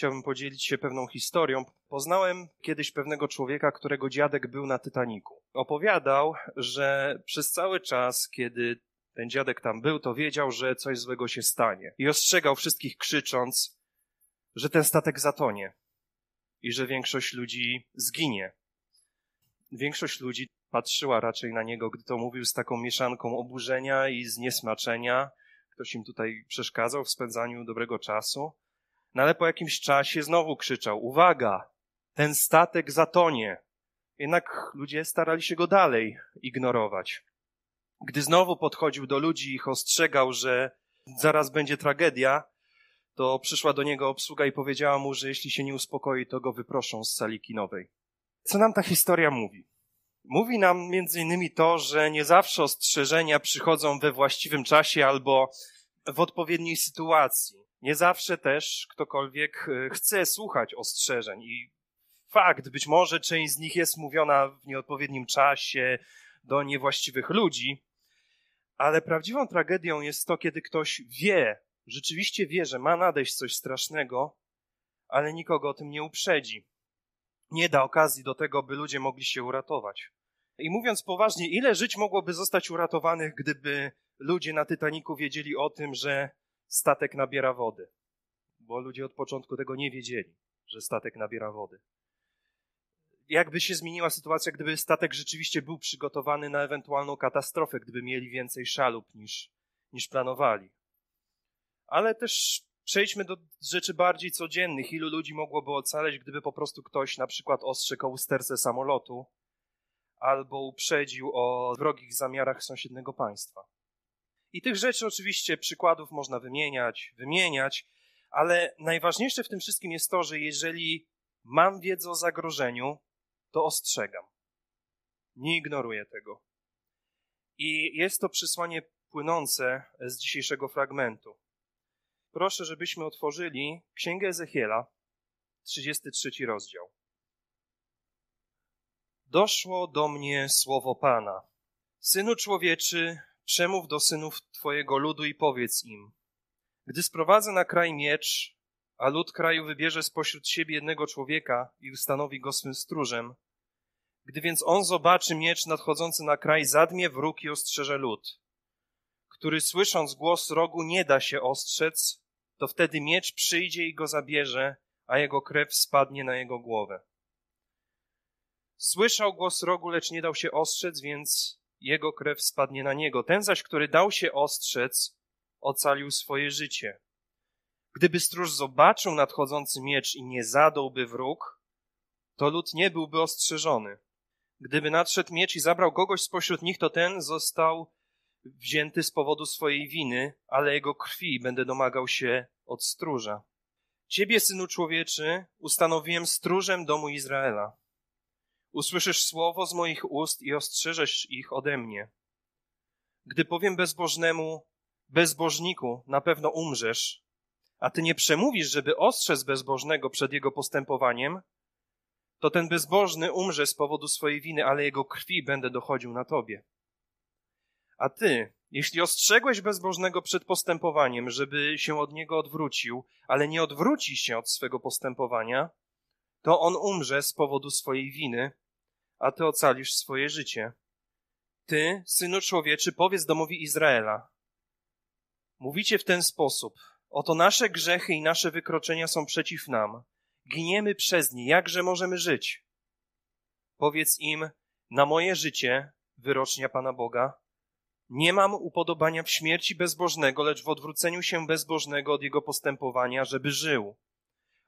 chciałbym podzielić się pewną historią. Poznałem kiedyś pewnego człowieka, którego dziadek był na Titaniku. Opowiadał, że przez cały czas, kiedy ten dziadek tam był, to wiedział, że coś złego się stanie. I ostrzegał wszystkich krzycząc, że ten statek zatonie i że większość ludzi zginie. Większość ludzi patrzyła raczej na niego, gdy to mówił z taką mieszanką oburzenia i zniesmaczenia. Ktoś im tutaj przeszkadzał w spędzaniu dobrego czasu. No ale po jakimś czasie znowu krzyczał: Uwaga! Ten statek zatonie! Jednak ludzie starali się go dalej ignorować. Gdy znowu podchodził do ludzi i ich ostrzegał, że zaraz będzie tragedia, to przyszła do niego obsługa i powiedziała mu, że jeśli się nie uspokoi, to go wyproszą z sali kinowej. Co nam ta historia mówi? Mówi nam między innymi to, że nie zawsze ostrzeżenia przychodzą we właściwym czasie albo w odpowiedniej sytuacji. Nie zawsze też ktokolwiek e, chce słuchać ostrzeżeń i fakt, być może część z nich jest mówiona w nieodpowiednim czasie do niewłaściwych ludzi, ale prawdziwą tragedią jest to, kiedy ktoś wie, rzeczywiście wie, że ma nadejść coś strasznego, ale nikogo o tym nie uprzedzi. Nie da okazji do tego, by ludzie mogli się uratować. I mówiąc poważnie, ile żyć mogłoby zostać uratowanych, gdyby ludzie na Titaniku wiedzieli o tym, że statek nabiera wody? Bo ludzie od początku tego nie wiedzieli, że statek nabiera wody. Jakby się zmieniła sytuacja, gdyby statek rzeczywiście był przygotowany na ewentualną katastrofę, gdyby mieli więcej szalup niż, niż planowali? Ale też przejdźmy do rzeczy bardziej codziennych. Ilu ludzi mogłoby ocaleć, gdyby po prostu ktoś na przykład ostrzegł o usterce samolotu albo uprzedził o wrogich zamiarach sąsiedniego państwa. I tych rzeczy oczywiście przykładów można wymieniać, wymieniać, ale najważniejsze w tym wszystkim jest to, że jeżeli mam wiedzę o zagrożeniu, to ostrzegam. Nie ignoruję tego. I jest to przesłanie płynące z dzisiejszego fragmentu. Proszę, żebyśmy otworzyli Księgę Ezechiela, 33 rozdział doszło do mnie słowo Pana. Synu człowieczy, przemów do synów Twojego ludu i powiedz im, gdy sprowadzę na kraj miecz, a lud kraju wybierze spośród siebie jednego człowieka i ustanowi go swym stróżem, gdy więc on zobaczy miecz nadchodzący na kraj, zadmie wróg i ostrzeże lud, który słysząc głos rogu nie da się ostrzec, to wtedy miecz przyjdzie i go zabierze, a jego krew spadnie na jego głowę. Słyszał głos rogu, lecz nie dał się ostrzec, więc jego krew spadnie na niego. Ten zaś, który dał się ostrzec, ocalił swoje życie. Gdyby stróż zobaczył nadchodzący miecz i nie zadałby wróg, to lud nie byłby ostrzeżony. Gdyby nadszedł miecz i zabrał kogoś spośród nich, to ten został wzięty z powodu swojej winy, ale jego krwi będę domagał się od stróża. Ciebie, synu człowieczy, ustanowiłem stróżem domu Izraela. Usłyszysz słowo z moich ust i ostrzeżesz ich ode mnie. Gdy powiem bezbożnemu, bezbożniku, na pewno umrzesz, a ty nie przemówisz, żeby ostrzec bezbożnego przed jego postępowaniem, to ten bezbożny umrze z powodu swojej winy, ale jego krwi będę dochodził na tobie. A ty, jeśli ostrzegłeś bezbożnego przed postępowaniem, żeby się od niego odwrócił, ale nie odwróci się od swego postępowania, to on umrze z powodu swojej winy, a ty ocalisz swoje życie. Ty, synu człowieczy, powiedz domowi Izraela. Mówicie w ten sposób. Oto nasze grzechy i nasze wykroczenia są przeciw nam. Giniemy przez nie. Jakże możemy żyć? Powiedz im, na moje życie, wyrocznia Pana Boga, nie mam upodobania w śmierci bezbożnego, lecz w odwróceniu się bezbożnego od jego postępowania, żeby żył.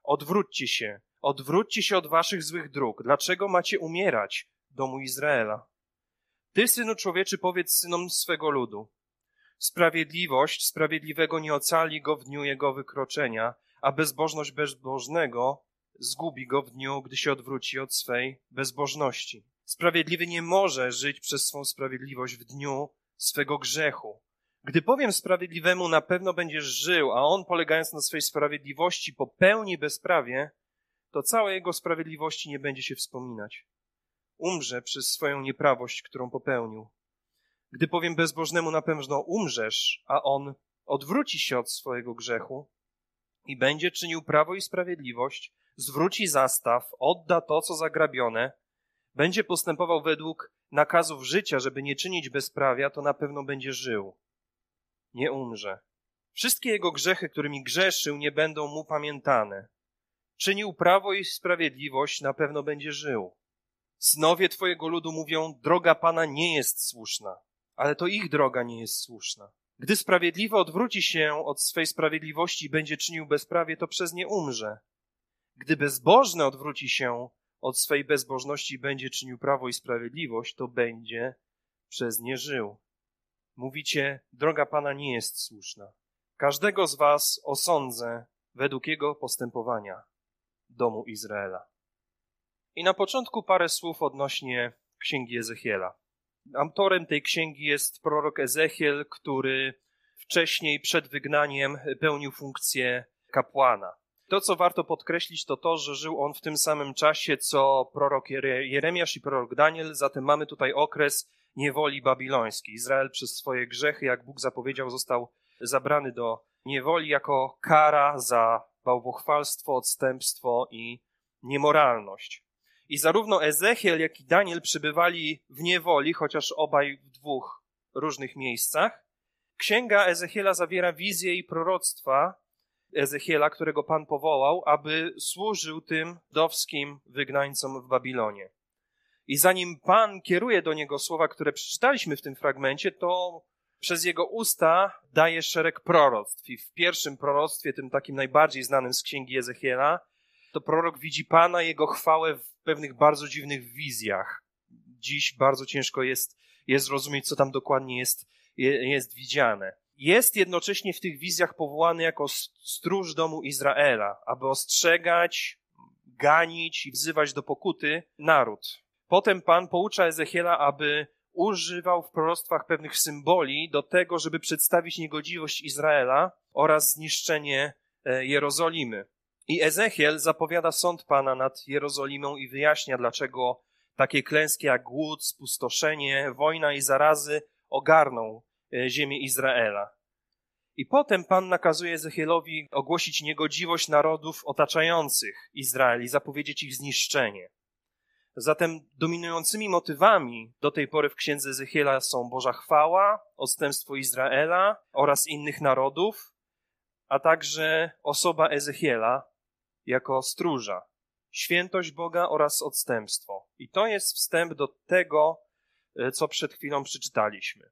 Odwróćcie się, Odwróćcie się od waszych złych dróg. Dlaczego macie umierać, domu Izraela? Ty, synu człowieczy, powiedz synom swego ludu. Sprawiedliwość sprawiedliwego nie ocali go w dniu jego wykroczenia, a bezbożność bezbożnego zgubi go w dniu, gdy się odwróci od swej bezbożności. Sprawiedliwy nie może żyć przez swą sprawiedliwość w dniu swego grzechu. Gdy powiem sprawiedliwemu, na pewno będziesz żył, a on, polegając na swej sprawiedliwości, popełni bezprawie, to całej jego sprawiedliwości nie będzie się wspominać. Umrze przez swoją nieprawość, którą popełnił. Gdy powiem bezbożnemu na pewno umrzesz, a on odwróci się od swojego grzechu, i będzie czynił prawo i sprawiedliwość, zwróci zastaw, odda to, co zagrabione, będzie postępował według nakazów życia, żeby nie czynić bezprawia, to na pewno będzie żył. Nie umrze. Wszystkie jego grzechy, którymi grzeszył, nie będą mu pamiętane. Czynił prawo i sprawiedliwość, na pewno będzie żył. Synowie twojego ludu mówią, droga Pana nie jest słuszna, ale to ich droga nie jest słuszna. Gdy sprawiedliwy odwróci się od swej sprawiedliwości i będzie czynił bezprawie, to przez nie umrze. Gdy bezbożny odwróci się od swej bezbożności i będzie czynił prawo i sprawiedliwość, to będzie przez nie żył. Mówicie, droga Pana nie jest słuszna. Każdego z was osądzę według jego postępowania domu Izraela. I na początku parę słów odnośnie księgi Ezechiela. Autorem tej księgi jest prorok Ezechiel, który wcześniej przed wygnaniem pełnił funkcję kapłana. To, co warto podkreślić, to to, że żył on w tym samym czasie, co prorok Jeremiasz i prorok Daniel, zatem mamy tutaj okres niewoli babilońskiej. Izrael przez swoje grzechy, jak Bóg zapowiedział, został zabrany do niewoli jako kara za bałwochwalstwo, odstępstwo i niemoralność. I zarówno Ezechiel, jak i Daniel przybywali w niewoli, chociaż obaj w dwóch różnych miejscach. Księga Ezechiela zawiera wizję i proroctwa Ezechiela, którego Pan powołał, aby służył tym dowskim wygnańcom w Babilonie. I zanim Pan kieruje do niego słowa, które przeczytaliśmy w tym fragmencie, to przez jego usta daje szereg proroctw. I w pierwszym proroctwie, tym takim najbardziej znanym z księgi Ezechiela, to prorok widzi Pana, jego chwałę w pewnych bardzo dziwnych wizjach. Dziś bardzo ciężko jest, jest zrozumieć, co tam dokładnie jest, jest widziane. Jest jednocześnie w tych wizjach powołany jako stróż domu Izraela, aby ostrzegać, ganić i wzywać do pokuty naród. Potem Pan poucza Ezechiela, aby używał w proroctwach pewnych symboli do tego, żeby przedstawić niegodziwość Izraela oraz zniszczenie e, Jerozolimy. I Ezechiel zapowiada sąd Pana nad Jerozolimą i wyjaśnia, dlaczego takie klęski jak głód, spustoszenie, wojna i zarazy ogarną e, ziemię Izraela. I potem Pan nakazuje Ezechielowi ogłosić niegodziwość narodów otaczających Izrael i zapowiedzieć ich zniszczenie. Zatem dominującymi motywami do tej pory w księdze Ezechiela są Boża chwała, odstępstwo Izraela oraz innych narodów, a także osoba Ezechiela jako stróża, świętość Boga oraz odstępstwo. I to jest wstęp do tego, e, co przed chwilą przeczytaliśmy.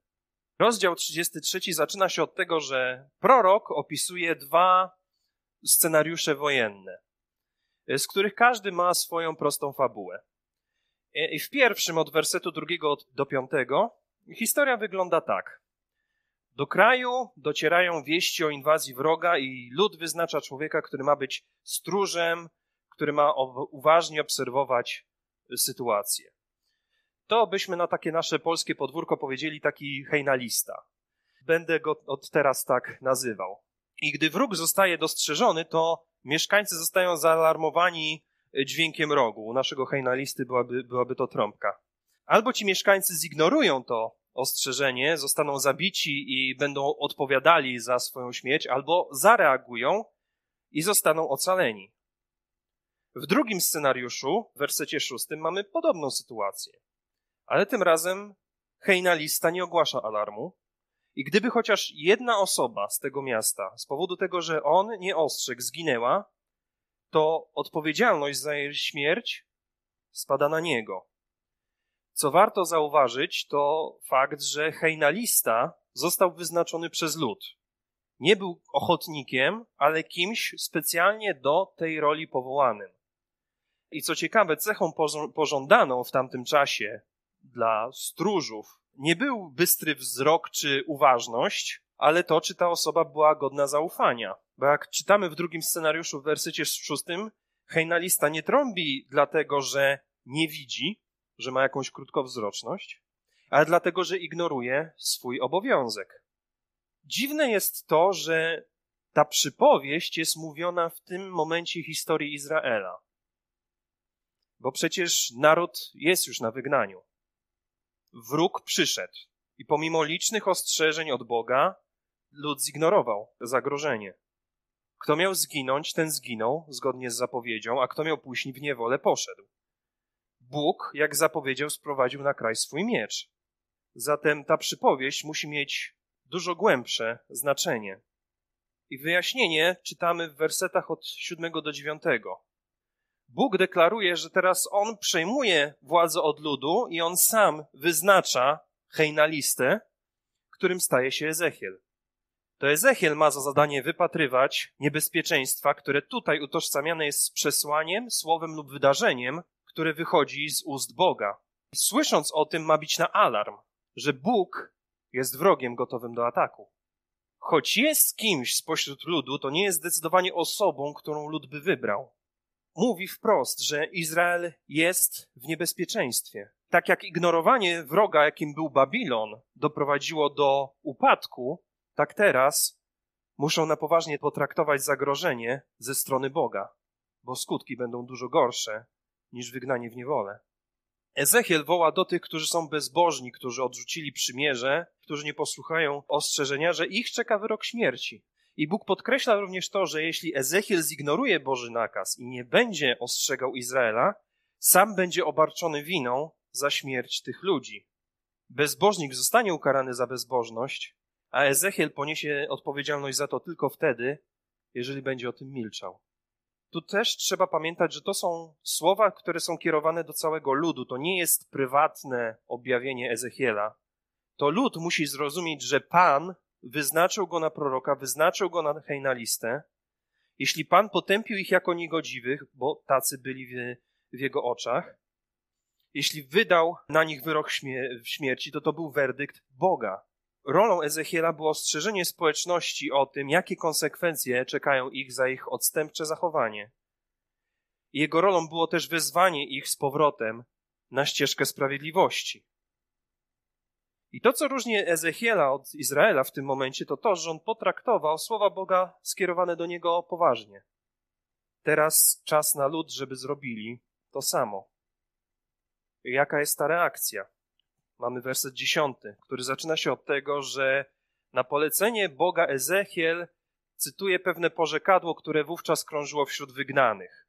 Rozdział 33 zaczyna się od tego, że prorok opisuje dwa scenariusze wojenne, e, z których każdy ma swoją prostą fabułę. I w pierwszym, od wersetu drugiego do piątego, historia wygląda tak. Do kraju docierają wieści o inwazji wroga i lud wyznacza człowieka, który ma być stróżem, który ma uważnie obserwować sytuację. To byśmy na takie nasze polskie podwórko powiedzieli taki hejnalista. Będę go od teraz tak nazywał. I gdy wróg zostaje dostrzeżony, to mieszkańcy zostają zaalarmowani dźwiękiem rogu. U naszego hejnalisty byłaby, byłaby to trąbka. Albo ci mieszkańcy zignorują to ostrzeżenie, zostaną zabici i będą odpowiadali za swoją śmierć, albo zareagują i zostaną ocaleni. W drugim scenariuszu, w wersecie szóstym, mamy podobną sytuację. Ale tym razem hejnalista nie ogłasza alarmu. I gdyby chociaż jedna osoba z tego miasta, z powodu tego, że on nie ostrzegł, zginęła, to odpowiedzialność za jej śmierć spada na niego. Co warto zauważyć, to fakt, że hejnalista został wyznaczony przez lud. Nie był ochotnikiem, ale kimś specjalnie do tej roli powołanym. I co ciekawe, cechą pożądaną w tamtym czasie dla stróżów nie był bystry wzrok czy uważność, ale to, czy ta osoba była godna zaufania. Bo jak czytamy w drugim scenariuszu w wersecie szóstym, hejnalista nie trąbi dlatego, że nie widzi, że ma jakąś krótkowzroczność, ale dlatego, że ignoruje swój obowiązek. Dziwne jest to, że ta przypowieść jest mówiona w tym momencie historii Izraela. Bo przecież naród jest już na wygnaniu. Wróg przyszedł i pomimo licznych ostrzeżeń od Boga, lud zignorował zagrożenie. Kto miał zginąć, ten zginął, zgodnie z zapowiedzią, a kto miał pójść w niewolę, poszedł. Bóg, jak zapowiedział, sprowadził na kraj swój miecz. Zatem ta przypowieść musi mieć dużo głębsze znaczenie. I wyjaśnienie czytamy w wersetach od 7 do 9. Bóg deklaruje, że teraz on przejmuje władzę od ludu i on sam wyznacza hejnalistę, którym staje się Ezechiel. To Ezechiel ma za zadanie wypatrywać niebezpieczeństwa, które tutaj utożsamiane jest z przesłaniem, słowem lub wydarzeniem, które wychodzi z ust Boga. Słysząc o tym, ma być na alarm, że Bóg jest wrogiem gotowym do ataku. Choć jest kimś spośród ludu, to nie jest zdecydowanie osobą, którą lud by wybrał. Mówi wprost, że Izrael jest w niebezpieczeństwie. Tak jak ignorowanie wroga, jakim był Babilon, doprowadziło do upadku, tak teraz muszą na poważnie potraktować zagrożenie ze strony Boga, bo skutki będą dużo gorsze niż wygnanie w niewolę. Ezechiel woła do tych, którzy są bezbożni, którzy odrzucili przymierze, którzy nie posłuchają ostrzeżenia, że ich czeka wyrok śmierci. I Bóg podkreśla również to, że jeśli Ezechiel zignoruje Boży nakaz i nie będzie ostrzegał Izraela, sam będzie obarczony winą za śmierć tych ludzi. Bezbożnik zostanie ukarany za bezbożność, a Ezechiel poniesie odpowiedzialność za to tylko wtedy, jeżeli będzie o tym milczał. Tu też trzeba pamiętać, że to są słowa, które są kierowane do całego ludu. To nie jest prywatne objawienie Ezechiela. To lud musi zrozumieć, że Pan wyznaczył go na proroka, wyznaczył go na hejnalistę. Jeśli Pan potępił ich jako niegodziwych, bo tacy byli w, w jego oczach, jeśli wydał na nich wyrok śmierci, to to był werdykt Boga. Rolą Ezechiela było ostrzeżenie społeczności o tym, jakie konsekwencje czekają ich za ich odstępcze zachowanie. Jego rolą było też wezwanie ich z powrotem na ścieżkę sprawiedliwości. I to, co różni Ezechiela od Izraela w tym momencie, to to, że on potraktował słowa Boga skierowane do niego poważnie. Teraz czas na lud, żeby zrobili to samo. Jaka jest ta reakcja? Mamy werset dziesiąty, który zaczyna się od tego, że na polecenie Boga Ezechiel cytuje pewne porzekadło, które wówczas krążyło wśród wygnanych.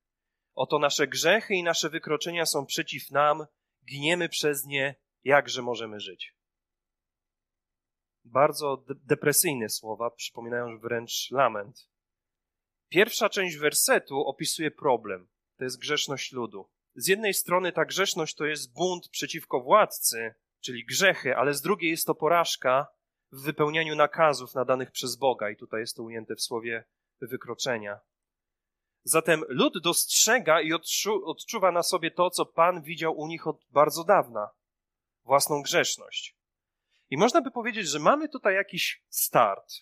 Oto nasze grzechy i nasze wykroczenia są przeciw nam, giniemy przez nie, jakże możemy żyć. Bardzo de depresyjne słowa, przypominają wręcz lament. Pierwsza część wersetu opisuje problem. To jest grzeszność ludu. Z jednej strony ta grzeszność to jest bunt przeciwko władcy, czyli grzechy, ale z drugiej jest to porażka w wypełnianiu nakazów nadanych przez Boga, i tutaj jest to ujęte w słowie wykroczenia. Zatem lud dostrzega i odczuwa na sobie to, co Pan widział u nich od bardzo dawna własną grzeszność. I można by powiedzieć, że mamy tutaj jakiś start.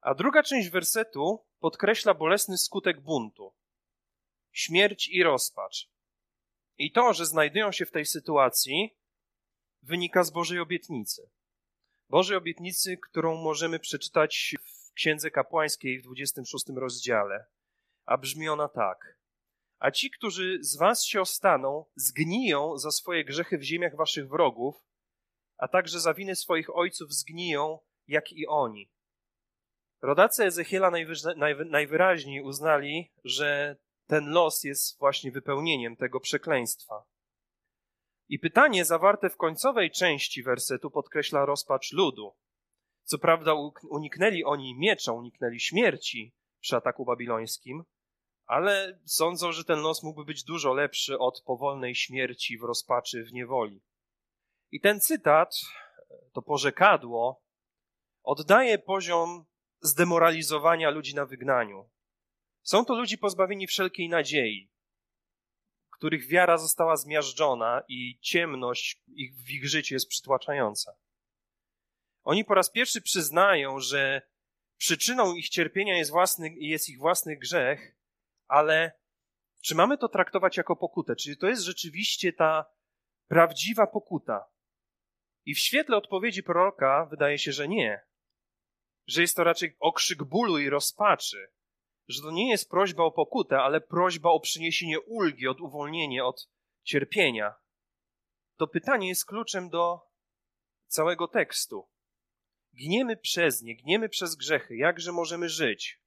A druga część wersetu podkreśla bolesny skutek buntu śmierć i rozpacz. I to, że znajdują się w tej sytuacji, wynika z Bożej obietnicy. Bożej obietnicy, którą możemy przeczytać w Księdze Kapłańskiej w 26 rozdziale. A brzmi ona tak. A ci, którzy z was się ostaną, zgniją za swoje grzechy w ziemiach waszych wrogów, a także za winy swoich ojców zgniją, jak i oni. Rodacy Ezechiela najwyraźniej uznali, że ten los jest właśnie wypełnieniem tego przekleństwa. I pytanie zawarte w końcowej części wersetu podkreśla rozpacz ludu. Co prawda uniknęli oni miecza, uniknęli śmierci przy ataku babilońskim, ale sądzą, że ten los mógłby być dużo lepszy od powolnej śmierci w rozpaczy w niewoli. I ten cytat, to porzekadło, oddaje poziom zdemoralizowania ludzi na wygnaniu. Są to ludzi pozbawieni wszelkiej nadziei, których wiara została zmiażdżona i ciemność ich, w ich życiu jest przytłaczająca. Oni po raz pierwszy przyznają, że przyczyną ich cierpienia jest, własny, jest ich własny grzech, ale czy mamy to traktować jako pokutę? Czyli to jest rzeczywiście ta prawdziwa pokuta? I w świetle odpowiedzi proroka wydaje się, że nie. Że jest to raczej okrzyk bólu i rozpaczy, że to nie jest prośba o pokutę, ale prośba o przyniesienie ulgi, od uwolnienie od cierpienia. To pytanie jest kluczem do całego tekstu. Gniemy przez nie, gniemy przez grzechy. Jakże możemy żyć?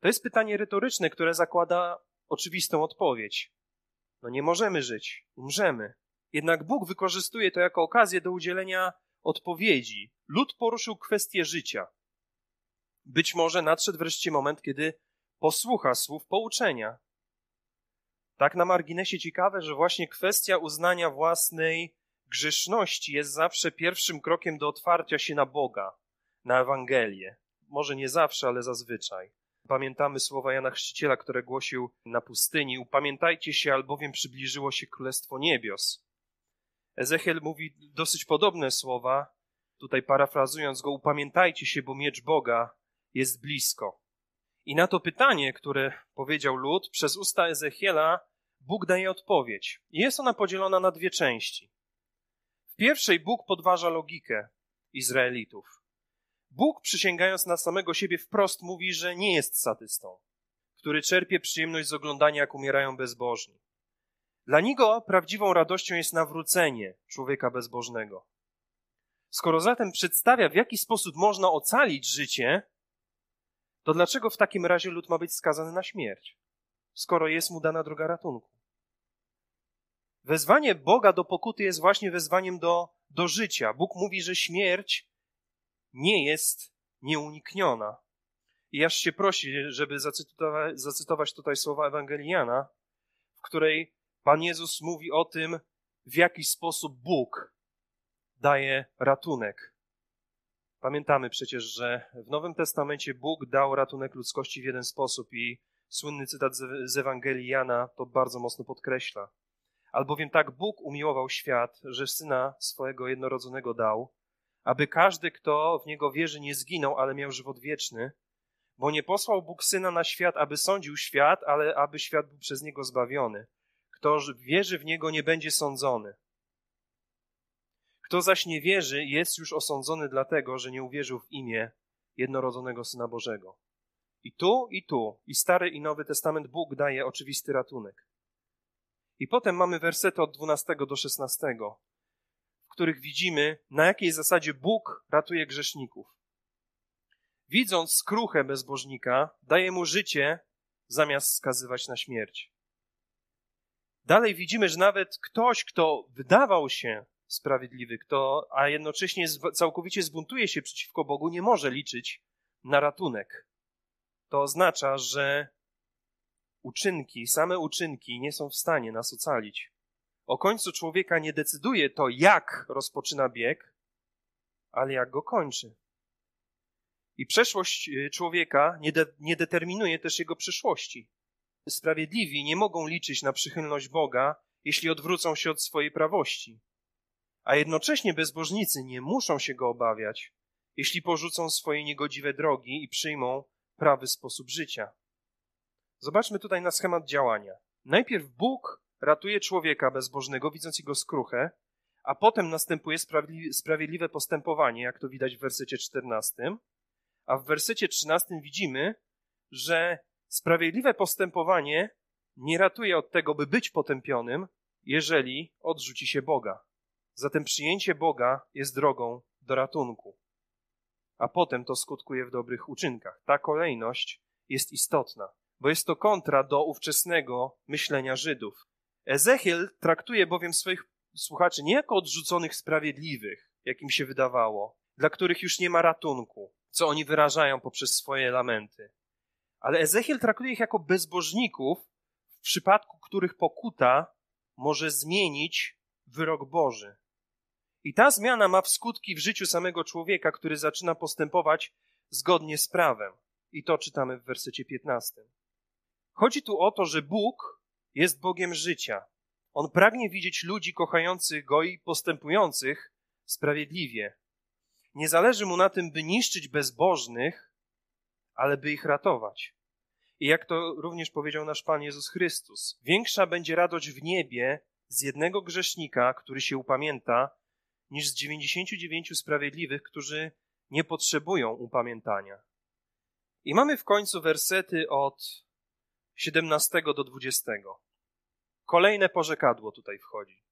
To jest pytanie retoryczne, które zakłada oczywistą odpowiedź. No nie możemy żyć, umrzemy. Jednak Bóg wykorzystuje to jako okazję do udzielenia odpowiedzi. Lud poruszył kwestię życia. Być może nadszedł wreszcie moment, kiedy posłucha słów pouczenia. Tak na marginesie ciekawe, że właśnie kwestia uznania własnej grzeszności jest zawsze pierwszym krokiem do otwarcia się na Boga, na Ewangelię. Może nie zawsze, ale zazwyczaj. Pamiętamy słowa Jana Chrzciciela, które głosił na pustyni: Upamiętajcie się, albowiem przybliżyło się Królestwo Niebios. Ezechiel mówi dosyć podobne słowa, tutaj parafrazując go: Upamiętajcie się, bo miecz Boga jest blisko. I na to pytanie, które powiedział lud, przez usta Ezechiela, Bóg daje odpowiedź. Jest ona podzielona na dwie części. W pierwszej Bóg podważa logikę Izraelitów. Bóg, przysięgając na samego siebie, wprost mówi, że nie jest satystą, który czerpie przyjemność z oglądania, jak umierają bezbożni. Dla niego prawdziwą radością jest nawrócenie człowieka bezbożnego. Skoro zatem przedstawia, w jaki sposób można ocalić życie, to dlaczego w takim razie lud ma być skazany na śmierć, skoro jest mu dana droga ratunku? Wezwanie Boga do pokuty jest właśnie wezwaniem do, do życia. Bóg mówi, że śmierć nie jest nieunikniona. I aż się prosi, żeby zacytować, zacytować tutaj słowa Ewangeliana, w której Pan Jezus mówi o tym, w jaki sposób Bóg daje ratunek. Pamiętamy przecież, że w Nowym Testamencie Bóg dał ratunek ludzkości w jeden sposób i słynny cytat z Ewangelii Jana to bardzo mocno podkreśla. Albowiem tak Bóg umiłował świat, że syna swojego jednorodzonego dał, aby każdy, kto w niego wierzy, nie zginął, ale miał żywot wieczny. Bo nie posłał Bóg syna na świat, aby sądził świat, ale aby świat był przez niego zbawiony. Kto wierzy w niego, nie będzie sądzony. Kto zaś nie wierzy, jest już osądzony dlatego, że nie uwierzył w imię jednorodzonego Syna Bożego. I tu, i tu, i Stary, i Nowy Testament Bóg daje oczywisty ratunek. I potem mamy wersety od 12 do 16, w których widzimy, na jakiej zasadzie Bóg ratuje grzeszników. Widząc skruchę bezbożnika, daje mu życie, zamiast skazywać na śmierć. Dalej widzimy, że nawet ktoś, kto wydawał się sprawiedliwy, kto, a jednocześnie całkowicie zbuntuje się przeciwko Bogu, nie może liczyć na ratunek. To oznacza, że uczynki, same uczynki nie są w stanie nas ocalić. O końcu człowieka nie decyduje to, jak rozpoczyna bieg, ale jak go kończy. I przeszłość y, człowieka nie, de, nie determinuje też jego przyszłości. Sprawiedliwi nie mogą liczyć na przychylność Boga, jeśli odwrócą się od swojej prawości. A jednocześnie bezbożnicy nie muszą się go obawiać, jeśli porzucą swoje niegodziwe drogi i przyjmą prawy sposób życia. Zobaczmy tutaj na schemat działania. Najpierw Bóg ratuje człowieka bezbożnego, widząc jego skruchę, a potem następuje sprawiedliwe postępowanie, jak to widać w wersecie 14. A w wersecie 13 widzimy, że sprawiedliwe postępowanie nie ratuje od tego, by być potępionym, jeżeli odrzuci się Boga. Zatem przyjęcie Boga jest drogą do ratunku. A potem to skutkuje w dobrych uczynkach. Ta kolejność jest istotna bo jest to kontra do ówczesnego myślenia Żydów. Ezechiel traktuje bowiem swoich słuchaczy nie jako odrzuconych sprawiedliwych, jak im się wydawało, dla których już nie ma ratunku, co oni wyrażają poprzez swoje lamenty. Ale Ezechiel traktuje ich jako bezbożników, w przypadku których pokuta może zmienić wyrok Boży. I ta zmiana ma w skutki w życiu samego człowieka, który zaczyna postępować zgodnie z prawem. I to czytamy w wersecie 15. Chodzi tu o to, że Bóg jest Bogiem życia. On pragnie widzieć ludzi kochających Go i postępujących sprawiedliwie. Nie zależy mu na tym, by niszczyć bezbożnych, ale by ich ratować. I jak to również powiedział nasz Pan Jezus Chrystus, większa będzie radość w niebie z jednego grzesznika, który się upamięta, niż z dziewięćdziesięciu dziewięciu sprawiedliwych, którzy nie potrzebują upamiętania. I mamy w końcu wersety od 17 do 20. Kolejne porzekadło tutaj wchodzi,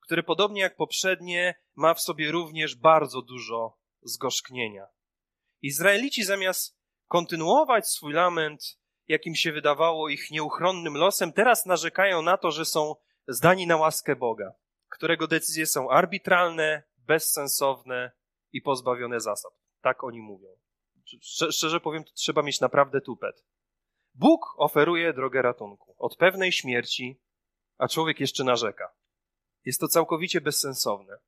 które podobnie jak poprzednie ma w sobie również bardzo dużo zgorzknienia. Izraelici zamiast kontynuować swój lament jakim się wydawało ich nieuchronnym losem, teraz narzekają na to, że są zdani na łaskę Boga, którego decyzje są arbitralne, bezsensowne i pozbawione zasad. Tak oni mówią. Szczerze powiem, to trzeba mieć naprawdę tupet. Bóg oferuje drogę ratunku od pewnej śmierci, a człowiek jeszcze narzeka. Jest to całkowicie bezsensowne.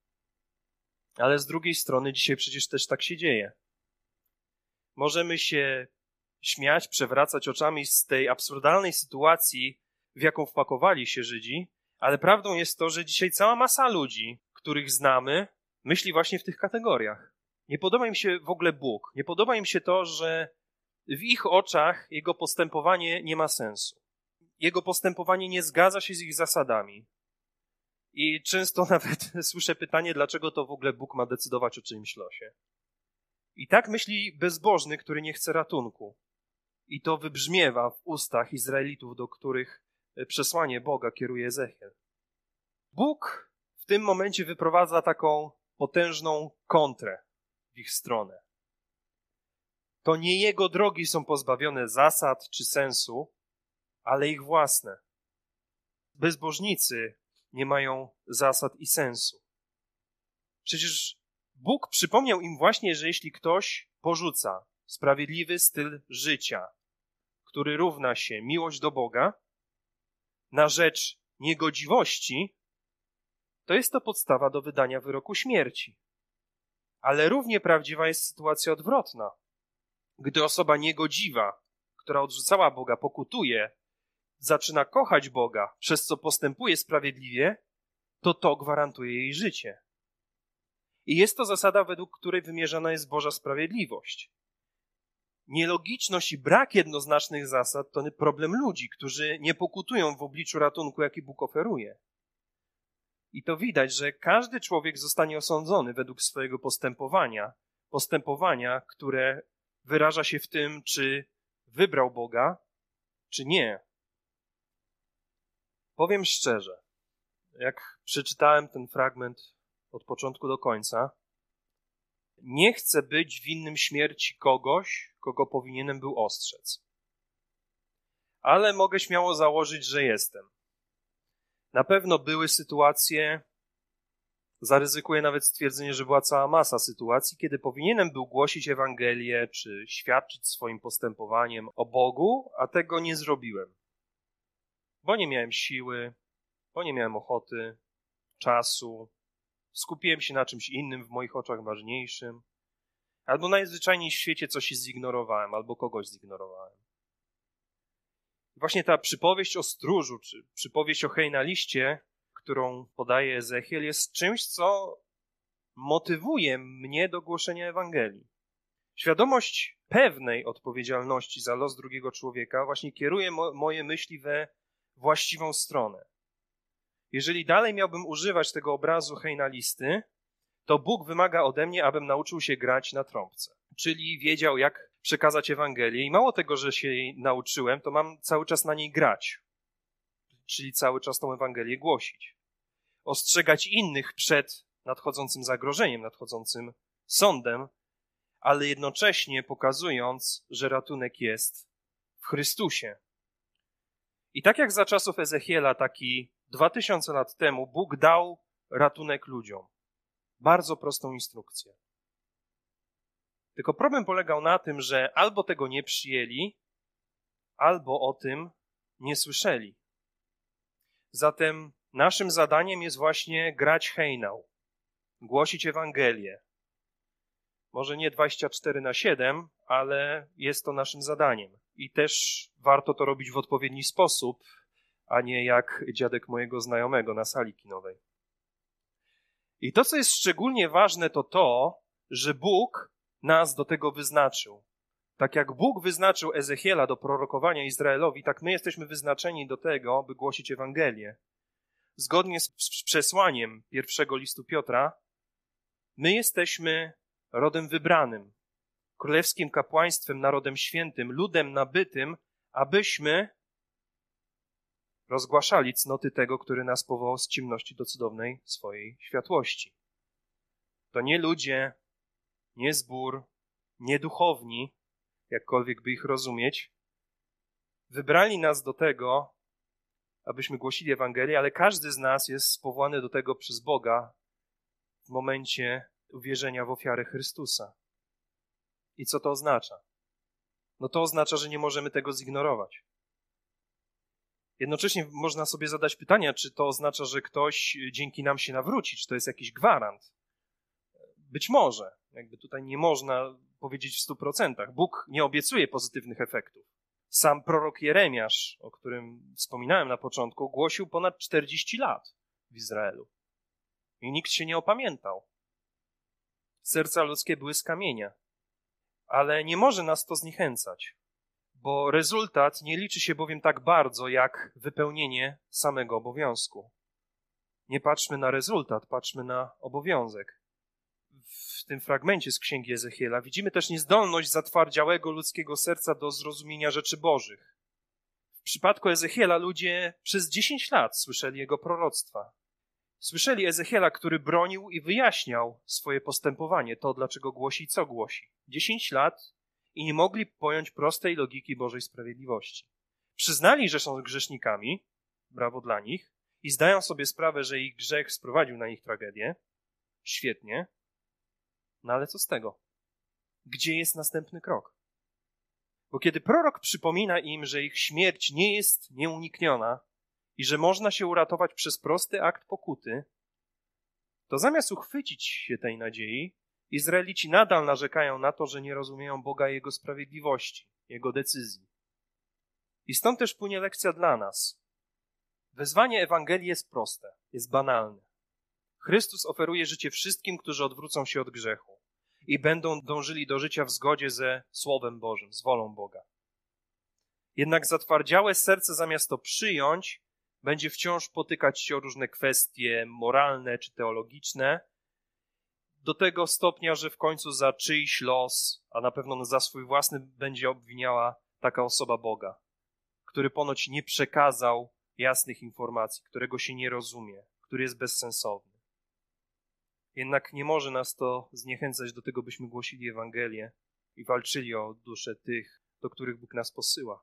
Ale z drugiej strony dzisiaj przecież też tak się dzieje. Możemy się śmiać, przewracać oczami z tej absurdalnej sytuacji, w jaką wpakowali się Żydzi, ale prawdą jest to, że dzisiaj cała masa ludzi, których znamy, myśli właśnie w tych kategoriach. Nie podoba im się w ogóle Bóg. Nie podoba im się to, że w ich oczach jego postępowanie nie ma sensu. Jego postępowanie nie zgadza się z ich zasadami. I często nawet słyszę pytanie, dlaczego to w ogóle Bóg ma decydować o czyimś losie. I tak myśli bezbożny, który nie chce ratunku. I to wybrzmiewa w ustach Izraelitów, do których przesłanie Boga kieruje Ezechiel. Bóg w tym momencie wyprowadza taką potężną kontrę w ich stronę. To nie jego drogi są pozbawione zasad czy sensu, ale ich własne. Bezbożnicy nie mają zasad i sensu. Przecież Bóg przypomniał im właśnie, że jeśli ktoś porzuca sprawiedliwy styl życia, który równa się miłość do Boga, na rzecz niegodziwości, to jest to podstawa do wydania wyroku śmierci. Ale równie prawdziwa jest sytuacja odwrotna. Gdy osoba niegodziwa, która odrzucała Boga, pokutuje, zaczyna kochać Boga, przez co postępuje sprawiedliwie, to to gwarantuje jej życie. I jest to zasada, według której wymierzana jest Boża sprawiedliwość. Nielogiczność i brak jednoznacznych zasad to problem ludzi, którzy nie pokutują w obliczu ratunku, jaki Bóg oferuje. I to widać, że każdy człowiek zostanie osądzony według swojego postępowania, postępowania, które wyraża się w tym, czy wybrał Boga, czy nie. Powiem szczerze, jak przeczytałem ten fragment od początku do końca, nie chcę być winnym śmierci kogoś, kogo powinienem był ostrzec. Ale mogę śmiało założyć, że jestem. Na pewno były sytuacje, zaryzykuję nawet stwierdzenie, że była cała masa sytuacji, kiedy powinienem był głosić Ewangelię, czy świadczyć swoim postępowaniem o Bogu, a tego nie zrobiłem. Bo nie miałem siły, bo nie miałem ochoty, czasu, skupiłem się na czymś innym, w moich oczach ważniejszym, albo najzwyczajniej w świecie coś zignorowałem, albo kogoś zignorowałem. Właśnie ta przypowieść o stróżu, czy przypowieść o hejnaliście, którą podaje Ezechiel, jest czymś, co motywuje mnie do głoszenia Ewangelii. Świadomość pewnej odpowiedzialności za los drugiego człowieka właśnie kieruje mo moje myśli we właściwą stronę. Jeżeli dalej miałbym używać tego obrazu hejnalisty, to Bóg wymaga ode mnie, abym nauczył się grać na trąbce. Czyli wiedział, jak przekazać Ewangelię. I mało tego, że się jej nauczyłem, to mam cały czas na niej grać. Czyli cały czas tą Ewangelię głosić. Ostrzegać innych przed nadchodzącym zagrożeniem, nadchodzącym sądem, ale jednocześnie pokazując, że ratunek jest w Chrystusie. I tak jak za czasów Ezechiela, taki dwa tysiące lat temu, Bóg dał ratunek ludziom. Bardzo prostą instrukcję. Tylko problem polegał na tym, że albo tego nie przyjęli, albo o tym nie słyszeli. Zatem naszym zadaniem jest właśnie grać hejnał, głosić Ewangelię. Może nie 24 na 7, ale jest to naszym zadaniem. I też warto to robić w odpowiedni sposób, a nie jak dziadek mojego znajomego na sali kinowej. I to, co jest szczególnie ważne, to to, że Bóg nas do tego wyznaczył. Tak jak Bóg wyznaczył Ezechiela do prorokowania Izraelowi, tak my jesteśmy wyznaczeni do tego, by głosić Ewangelię. Zgodnie z przesłaniem pierwszego listu Piotra, my jesteśmy rodem wybranym, królewskim kapłaństwem, narodem świętym, ludem nabytym, abyśmy rozgłaszali cnoty tego, który nas powołał z ciemności do cudownej swojej światłości. To nie ludzie, nie zbór, nie duchowni, jakkolwiek by ich rozumieć, wybrali nas do tego, abyśmy głosili Ewangelię, ale każdy z nas jest powołany do tego przez Boga w momencie uwierzenia w ofiarę Chrystusa. I co to oznacza? No to oznacza, że nie możemy tego zignorować. Jednocześnie można sobie zadać pytanie, czy to oznacza, że ktoś dzięki nam się nawróci, czy to jest jakiś gwarant. Być może. Jakby tutaj nie można powiedzieć w stu procentach. Bóg nie obiecuje pozytywnych efektów. Sam prorok Jeremiasz, o którym wspominałem na początku, głosił ponad 40 lat w Izraelu. I nikt się nie opamiętał. Serca ludzkie były z kamienia. Ale nie może nas to zniechęcać, bo rezultat nie liczy się bowiem tak bardzo jak wypełnienie samego obowiązku. Nie patrzmy na rezultat, patrzmy na obowiązek. W tym fragmencie z księgi Ezechiela widzimy też niezdolność zatwardziałego ludzkiego serca do zrozumienia rzeczy Bożych. W przypadku Ezechiela ludzie przez dziesięć lat słyszeli jego proroctwa. Słyszeli Ezechiela, który bronił i wyjaśniał swoje postępowanie, to dlaczego głosi i co głosi. Dziesięć lat i nie mogli pojąć prostej logiki Bożej sprawiedliwości. Przyznali, że są grzesznikami, brawo dla nich, i zdają sobie sprawę, że ich grzech sprowadził na nich tragedię. Świetnie. No ale co z tego? Gdzie jest następny krok? Bo kiedy prorok przypomina im, że ich śmierć nie jest nieunikniona, i że można się uratować przez prosty akt pokuty, to zamiast uchwycić się tej nadziei, Izraelici nadal narzekają na to, że nie rozumieją Boga i Jego sprawiedliwości, Jego decyzji. I stąd też płynie lekcja dla nas. Wezwanie Ewangelii jest proste, jest banalne. Chrystus oferuje życie wszystkim, którzy odwrócą się od grzechu i będą dążyli do życia w zgodzie ze Słowem Bożym, z wolą Boga. Jednak zatwardziałe serce zamiast to przyjąć, będzie wciąż potykać się o różne kwestie moralne czy teologiczne, do tego stopnia, że w końcu za czyjś los, a na pewno za swój własny, będzie obwiniała taka osoba Boga, który ponoć nie przekazał jasnych informacji, którego się nie rozumie, który jest bezsensowny. Jednak nie może nas to zniechęcać do tego, byśmy głosili Ewangelię i walczyli o duszę tych, do których Bóg nas posyła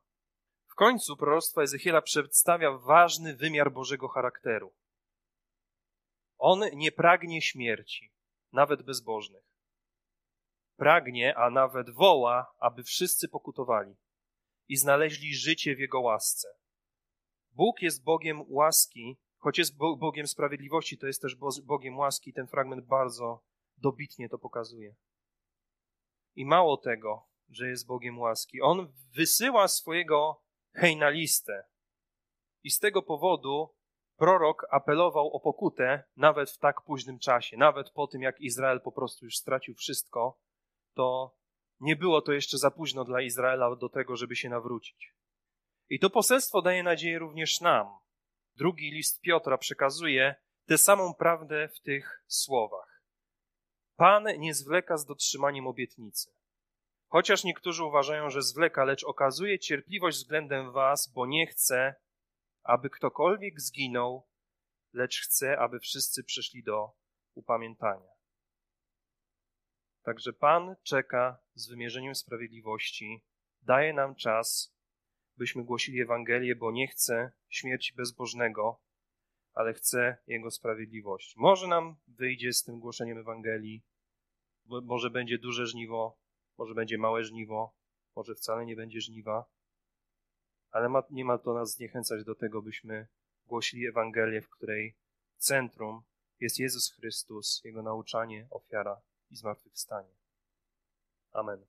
końcu proroctwa Ezechiela przedstawia ważny wymiar Bożego charakteru. On nie pragnie śmierci, nawet bezbożnych. Pragnie, a nawet woła, aby wszyscy pokutowali i znaleźli życie w Jego łasce. Bóg jest Bogiem łaski, choć jest Bogiem sprawiedliwości, to jest też Bogiem łaski. Ten fragment bardzo dobitnie to pokazuje. I mało tego, że jest Bogiem łaski. On wysyła swojego hej na listę. I z tego powodu prorok apelował o pokutę nawet w tak późnym czasie, nawet po tym, jak Izrael po prostu już stracił wszystko, to nie było to jeszcze za późno dla Izraela do tego, żeby się nawrócić. I to poselstwo daje nadzieję również nam. Drugi list Piotra przekazuje tę samą prawdę w tych słowach. Pan nie zwleka z dotrzymaniem obietnicy. Chociaż niektórzy uważają, że zwleka, lecz okazuje cierpliwość względem was, bo nie chce, aby ktokolwiek zginął, lecz chce, aby wszyscy przyszli do upamiętania. Także Pan czeka z wymierzeniem sprawiedliwości, daje nam czas, byśmy głosili Ewangelię, bo nie chce śmierci bezbożnego, ale chce Jego sprawiedliwości. Może nam wyjdzie z tym głoszeniem Ewangelii, może będzie duże żniwo, może będzie małe żniwo, może wcale nie będzie żniwa, ale ma, nie ma to nas zniechęcać do tego, byśmy głosili Ewangelię, w której centrum jest Jezus Chrystus, Jego nauczanie, ofiara i zmartwychwstanie. Amen.